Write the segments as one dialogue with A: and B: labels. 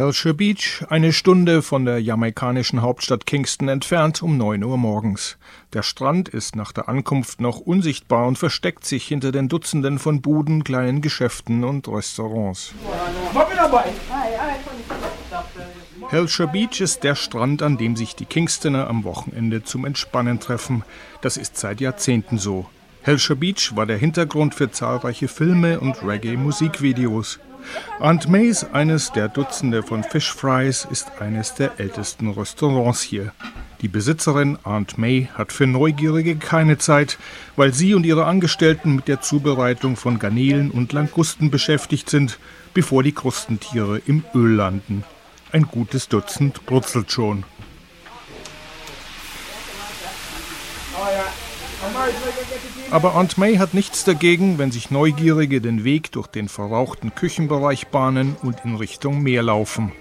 A: Hershey Beach, eine Stunde von der jamaikanischen Hauptstadt Kingston entfernt, um 9 Uhr morgens. Der Strand ist nach der Ankunft noch unsichtbar und versteckt sich hinter den Dutzenden von Buden, kleinen Geschäften und Restaurants. Hellshire Beach ist der Strand, an dem sich die Kingstoner am Wochenende zum Entspannen treffen. Das ist seit Jahrzehnten so. Hellshire Beach war der Hintergrund für zahlreiche Filme und Reggae-Musikvideos. Aunt Mays, eines der Dutzende von Fish Fries, ist eines der ältesten Restaurants hier. Die Besitzerin Aunt May hat für Neugierige keine Zeit, weil sie und ihre Angestellten mit der Zubereitung von Garnelen und Langusten beschäftigt sind, bevor die Krustentiere im Öl landen. Ein gutes Dutzend brutzelt schon. Aber Aunt May hat nichts dagegen, wenn sich Neugierige den Weg durch den verrauchten Küchenbereich bahnen und in Richtung Meer laufen.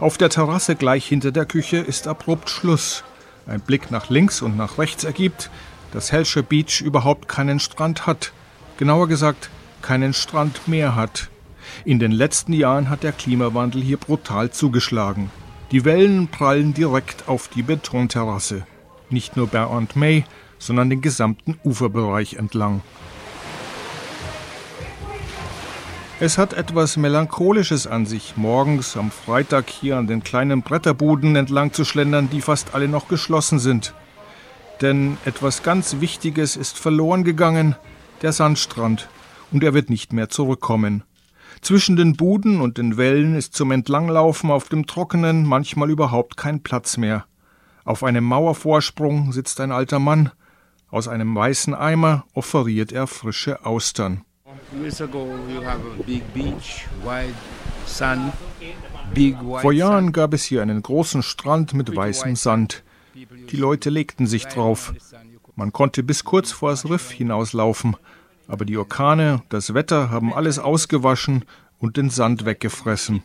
A: Auf der Terrasse gleich hinter der Küche ist abrupt Schluss. Ein Blick nach links und nach rechts ergibt, dass Hellshire Beach überhaupt keinen Strand hat. Genauer gesagt, keinen Strand mehr hat. In den letzten Jahren hat der Klimawandel hier brutal zugeschlagen. Die Wellen prallen direkt auf die Betonterrasse. Nicht nur bei Aunt May, sondern den gesamten Uferbereich entlang. Es hat etwas Melancholisches an sich, morgens am Freitag hier an den kleinen Bretterbuden entlang zu schlendern, die fast alle noch geschlossen sind. Denn etwas ganz Wichtiges ist verloren gegangen, der Sandstrand, und er wird nicht mehr zurückkommen. Zwischen den Buden und den Wellen ist zum Entlanglaufen auf dem Trockenen manchmal überhaupt kein Platz mehr. Auf einem Mauervorsprung sitzt ein alter Mann, aus einem weißen Eimer offeriert er frische Austern. Vor Jahren gab es hier einen großen Strand mit weißem Sand. Die Leute legten sich drauf. Man konnte bis kurz vor das Riff hinauslaufen, aber die Orkane, das Wetter haben alles ausgewaschen und den Sand weggefressen.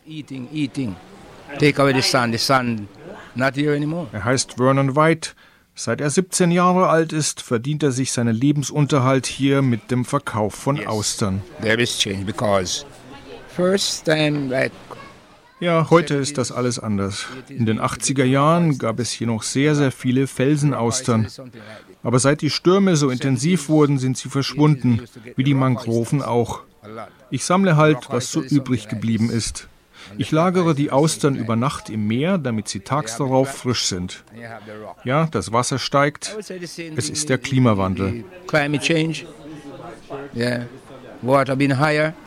A: Er heißt Vernon White, Seit er 17 Jahre alt ist, verdient er sich seinen Lebensunterhalt hier mit dem Verkauf von Austern. Ja, heute ist das alles anders. In den 80er Jahren gab es hier noch sehr, sehr viele Felsenaustern. Aber seit die Stürme so intensiv wurden, sind sie verschwunden, wie die Mangroven auch. Ich sammle halt, was so übrig geblieben ist. Ich lagere die Austern über Nacht im Meer, damit sie tags darauf frisch sind. Ja, das Wasser steigt. Es ist der Klimawandel.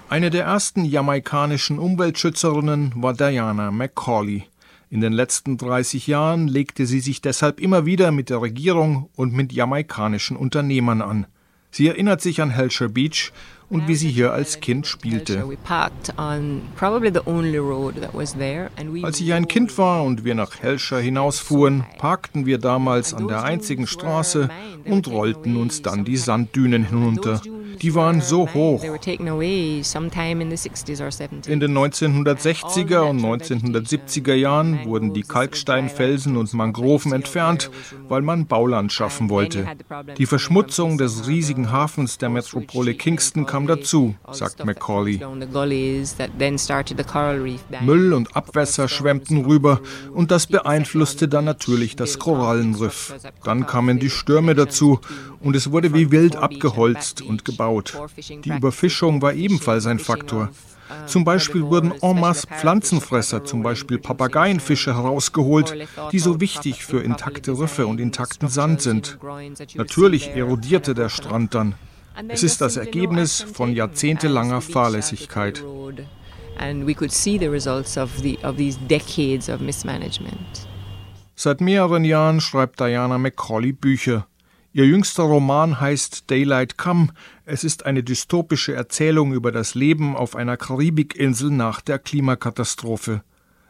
A: Eine der ersten jamaikanischen Umweltschützerinnen war Diana McCauley. In den letzten 30 Jahren legte sie sich deshalb immer wieder mit der Regierung und mit jamaikanischen Unternehmern an. Sie erinnert sich an Hellshire Beach und wie sie hier als Kind spielte. Als ich ein Kind war und wir nach Hellshire hinausfuhren, parkten wir damals an der einzigen Straße und rollten uns dann die Sanddünen hinunter. Die waren so hoch. In den 1960er und 1970er Jahren wurden die Kalksteinfelsen und Mangroven entfernt, weil man Bauland schaffen wollte. Die Verschmutzung des riesigen Hafens der Metropole Kingston kam dazu, sagt Macaulay. Müll und Abwässer schwemmten rüber und das beeinflusste dann natürlich das Korallenriff. Dann kamen die Stürme dazu und es wurde wie wild abgeholzt und gebaut. Die Überfischung war ebenfalls ein Faktor. Zum Beispiel wurden en masse Pflanzenfresser, zum Beispiel Papageienfische, herausgeholt, die so wichtig für intakte Riffe und intakten Sand sind. Natürlich erodierte der Strand dann. Es ist das Ergebnis von jahrzehntelanger Fahrlässigkeit. Seit mehreren Jahren schreibt Diana McCauley Bücher. Ihr jüngster Roman heißt Daylight Come. Es ist eine dystopische Erzählung über das Leben auf einer Karibikinsel nach der Klimakatastrophe.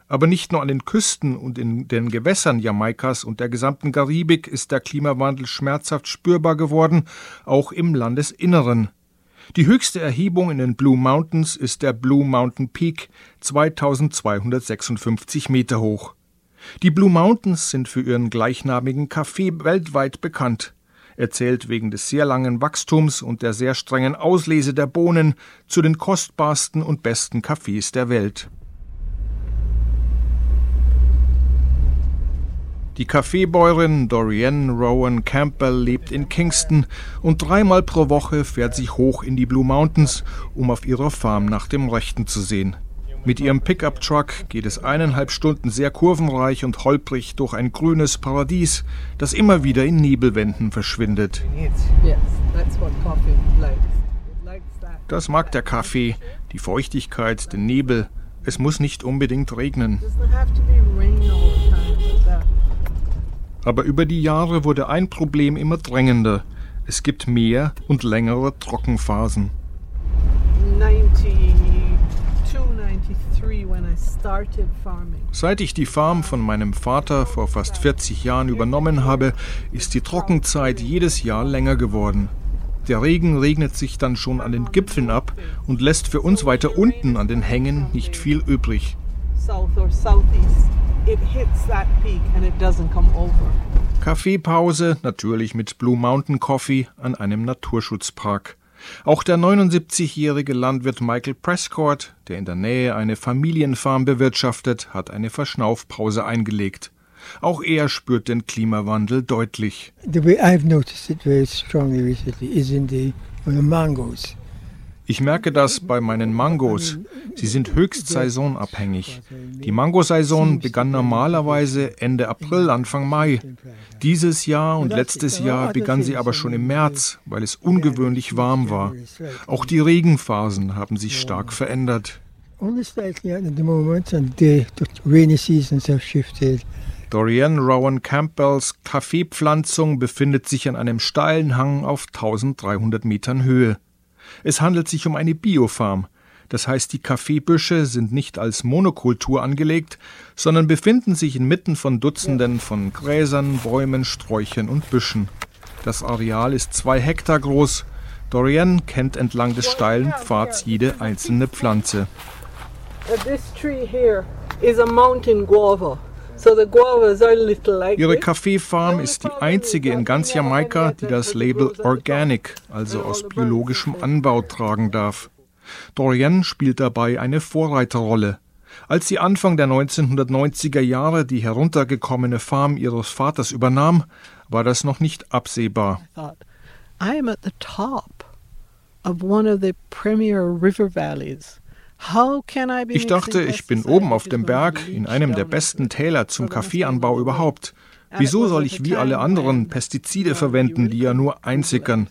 A: Aber nicht nur an den Küsten und in den Gewässern Jamaikas und der gesamten Karibik ist der Klimawandel schmerzhaft spürbar geworden, auch im Landesinneren. Die höchste Erhebung in den Blue Mountains ist der Blue Mountain Peak, 2256 Meter hoch. Die Blue Mountains sind für ihren gleichnamigen Kaffee weltweit bekannt. Er zählt wegen des sehr langen Wachstums und der sehr strengen Auslese der Bohnen zu den kostbarsten und besten Kaffees der Welt. Die Kaffeebäuerin Dorian Rowan Campbell lebt in Kingston und dreimal pro Woche fährt sie hoch in die Blue Mountains, um auf ihrer Farm nach dem Rechten zu sehen. Mit ihrem Pickup-Truck geht es eineinhalb Stunden sehr kurvenreich und holprig durch ein grünes Paradies, das immer wieder in Nebelwänden verschwindet. Das mag der Kaffee, die Feuchtigkeit, den Nebel. Es muss nicht unbedingt regnen. Aber über die Jahre wurde ein Problem immer drängender. Es gibt mehr und längere Trockenphasen. 92, 93, Seit ich die Farm von meinem Vater vor fast 40 Jahren übernommen habe, ist die Trockenzeit jedes Jahr länger geworden. Der Regen regnet sich dann schon an den Gipfeln ab und lässt für uns weiter unten an den Hängen nicht viel übrig. Kaffeepause, natürlich mit Blue Mountain Coffee an einem Naturschutzpark. Auch der 79-jährige Landwirt Michael Prescott, der in der Nähe eine Familienfarm bewirtschaftet, hat eine Verschnaufpause eingelegt. Auch er spürt den Klimawandel deutlich. The way I've noticed it very strongly recently is in the, the mangoes. Ich merke das bei meinen Mangos. Sie sind höchst saisonabhängig. Die Mangosaison begann normalerweise Ende April, Anfang Mai. Dieses Jahr und letztes Jahr begann sie aber schon im März, weil es ungewöhnlich warm war. Auch die Regenphasen haben sich stark verändert. Dorian Rowan Campbells Kaffeepflanzung befindet sich an einem steilen Hang auf 1300 Metern Höhe. Es handelt sich um eine Biofarm. Das heißt, die Kaffeebüsche sind nicht als Monokultur angelegt, sondern befinden sich inmitten von Dutzenden von Gräsern, Bäumen, Sträuchern und Büschen. Das Areal ist zwei Hektar groß. Dorian kennt entlang des steilen Pfads jede einzelne Pflanze. This tree here is a mountain guava. Ihre Kaffeefarm ist die einzige in ganz Jamaika, die das Label Organic, also aus biologischem Anbau, tragen darf. Dorian spielt dabei eine Vorreiterrolle. Als sie Anfang der 1990er Jahre die heruntergekommene Farm ihres Vaters übernahm, war das noch nicht absehbar. I am at the top of one of the premier river valleys. Ich dachte, ich bin oben auf dem Berg in einem der besten Täler zum Kaffeeanbau überhaupt. Wieso soll ich wie alle anderen Pestizide verwenden, die ja nur einsickern?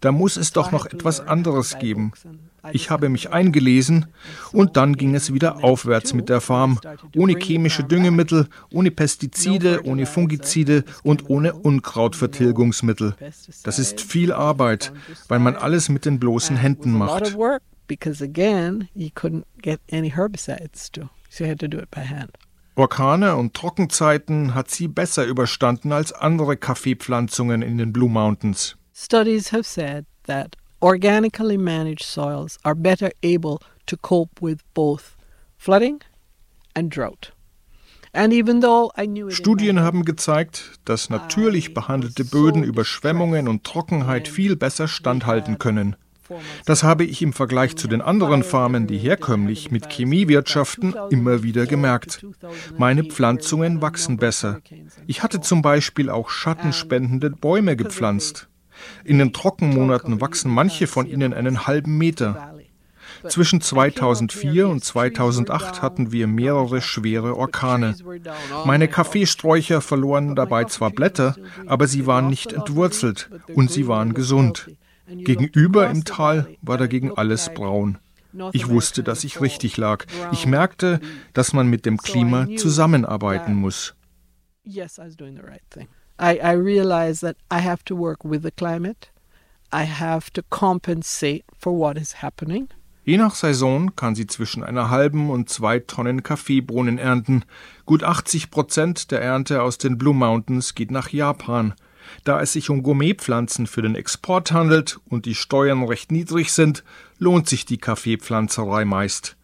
A: Da muss es doch noch etwas anderes geben. Ich habe mich eingelesen und dann ging es wieder aufwärts mit der Farm, ohne chemische Düngemittel, ohne Pestizide, ohne Fungizide und ohne Unkrautvertilgungsmittel. Das ist viel Arbeit, weil man alles mit den bloßen Händen macht because again, you couldn't get any herbicides to. So you had to do it by hand. Orkane und Trockenzeiten hat sie besser überstanden als andere Kaffeepflanzungen in den Blue Mountains.
B: Studies have said that organically managed soils are better able to cope with both flooding and drought.
A: Studien haben gezeigt, dass natürlich behandelte Böden Überschwemmungen und Trockenheit viel besser standhalten können. Das habe ich im Vergleich zu den anderen Farmen, die herkömmlich mit Chemie wirtschaften, immer wieder gemerkt. Meine Pflanzungen wachsen besser. Ich hatte zum Beispiel auch schattenspendende Bäume gepflanzt. In den Trockenmonaten wachsen manche von ihnen einen halben Meter. Zwischen 2004 und 2008 hatten wir mehrere schwere Orkane. Meine Kaffeesträucher verloren dabei zwar Blätter, aber sie waren nicht entwurzelt und sie waren gesund. Gegenüber im Tal war dagegen alles braun. Ich wusste, dass ich richtig lag. Ich merkte, dass man mit dem Klima zusammenarbeiten muss. Yes, I was doing the right thing. I, I realized that I have to work with the climate. I have to compensate for what is happening. Je nach Saison kann sie zwischen einer halben und zwei Tonnen Kaffeebohnen ernten. Gut 80 Prozent der Ernte aus den Blue Mountains geht nach Japan. Da es sich um Gourmetpflanzen für den Export handelt und die Steuern recht niedrig sind, lohnt sich die Kaffeepflanzerei meist.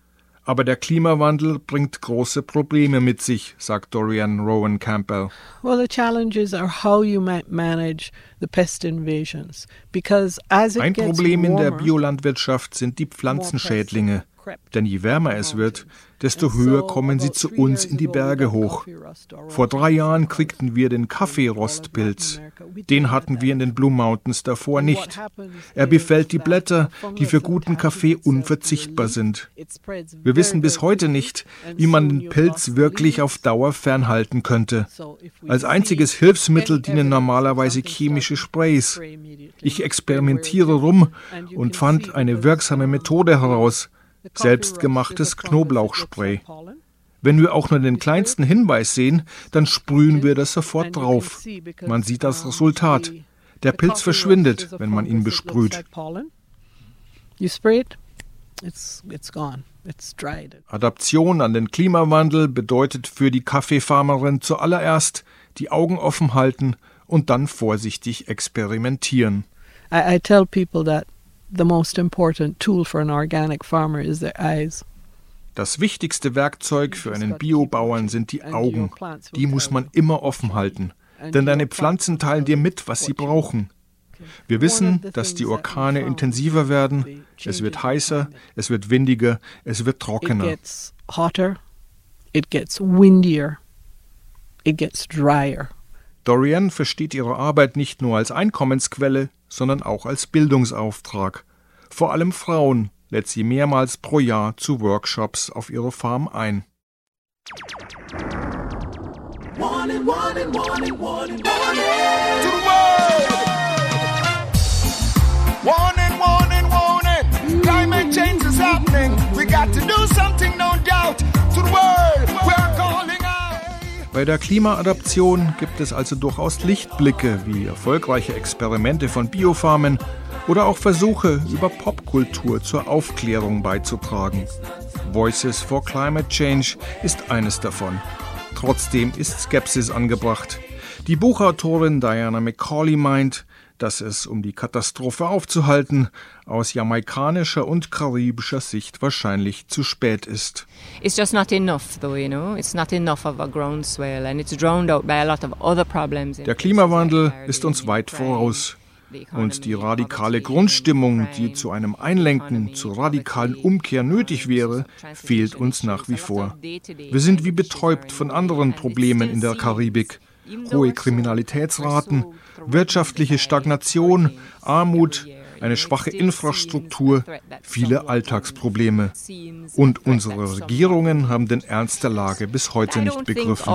A: Aber der Klimawandel bringt große Probleme mit sich, sagt Dorian Rowan Campbell. Well, the challenges are how you might manage the pest invasions because as it Ein Problem in der Biolandwirtschaft sind die Pflanzenschädlinge. Denn je wärmer es wird, desto höher kommen sie zu uns in die Berge hoch. Vor drei Jahren kriegten wir den Kaffeerostpilz. Den hatten wir in den Blue Mountains davor nicht. Er befällt die Blätter, die für guten Kaffee unverzichtbar sind. Wir wissen bis heute nicht, wie man den Pilz wirklich auf Dauer fernhalten könnte. Als einziges Hilfsmittel dienen normalerweise chemische Sprays. Ich experimentiere rum und fand eine wirksame Methode heraus selbstgemachtes Knoblauchspray. Wenn wir auch nur den kleinsten Hinweis sehen, dann sprühen wir das sofort drauf. Man sieht das Resultat. Der Pilz verschwindet, wenn man ihn besprüht. Adaption an den Klimawandel bedeutet für die Kaffeefarmerin zuallererst die Augen offen halten und dann vorsichtig experimentieren.
B: I, I tell people that the most important tool for an organic farmer is their eyes.
A: Das wichtigste Werkzeug für einen Biobauern sind die Augen. Die muss man immer offen halten, denn deine Pflanzen teilen dir mit, was sie brauchen. Wir wissen, dass die Orkane intensiver werden, es wird heißer, es wird windiger, es wird trockener. It gets hotter,
B: it gets windier, it gets drier.
A: Dorian versteht ihre Arbeit nicht nur als Einkommensquelle, sondern auch als Bildungsauftrag. Vor allem Frauen lädt sie mehrmals pro Jahr zu Workshops auf ihre Farm ein. Warning, warning, warning, bei der Klimaadaption gibt es also durchaus Lichtblicke wie erfolgreiche Experimente von Biofarmen oder auch Versuche, über Popkultur zur Aufklärung beizutragen. Voices for Climate Change ist eines davon. Trotzdem ist Skepsis angebracht. Die Buchautorin Diana McCauley meint, dass es, um die Katastrophe aufzuhalten, aus jamaikanischer und karibischer Sicht wahrscheinlich zu spät ist. It's just not enough, though, you know. It's not enough of a groundswell and it's drowned out by a lot of other problems. Der Klimawandel ist uns weit voraus. Und die radikale Grundstimmung, die zu einem Einlenken, zur radikalen Umkehr nötig wäre, fehlt uns nach wie vor. Wir sind wie betäubt von anderen Problemen in der Karibik hohe Kriminalitätsraten, wirtschaftliche Stagnation, Armut, eine schwache Infrastruktur, viele Alltagsprobleme. Und unsere Regierungen haben den Ernst der Lage bis heute nicht begriffen.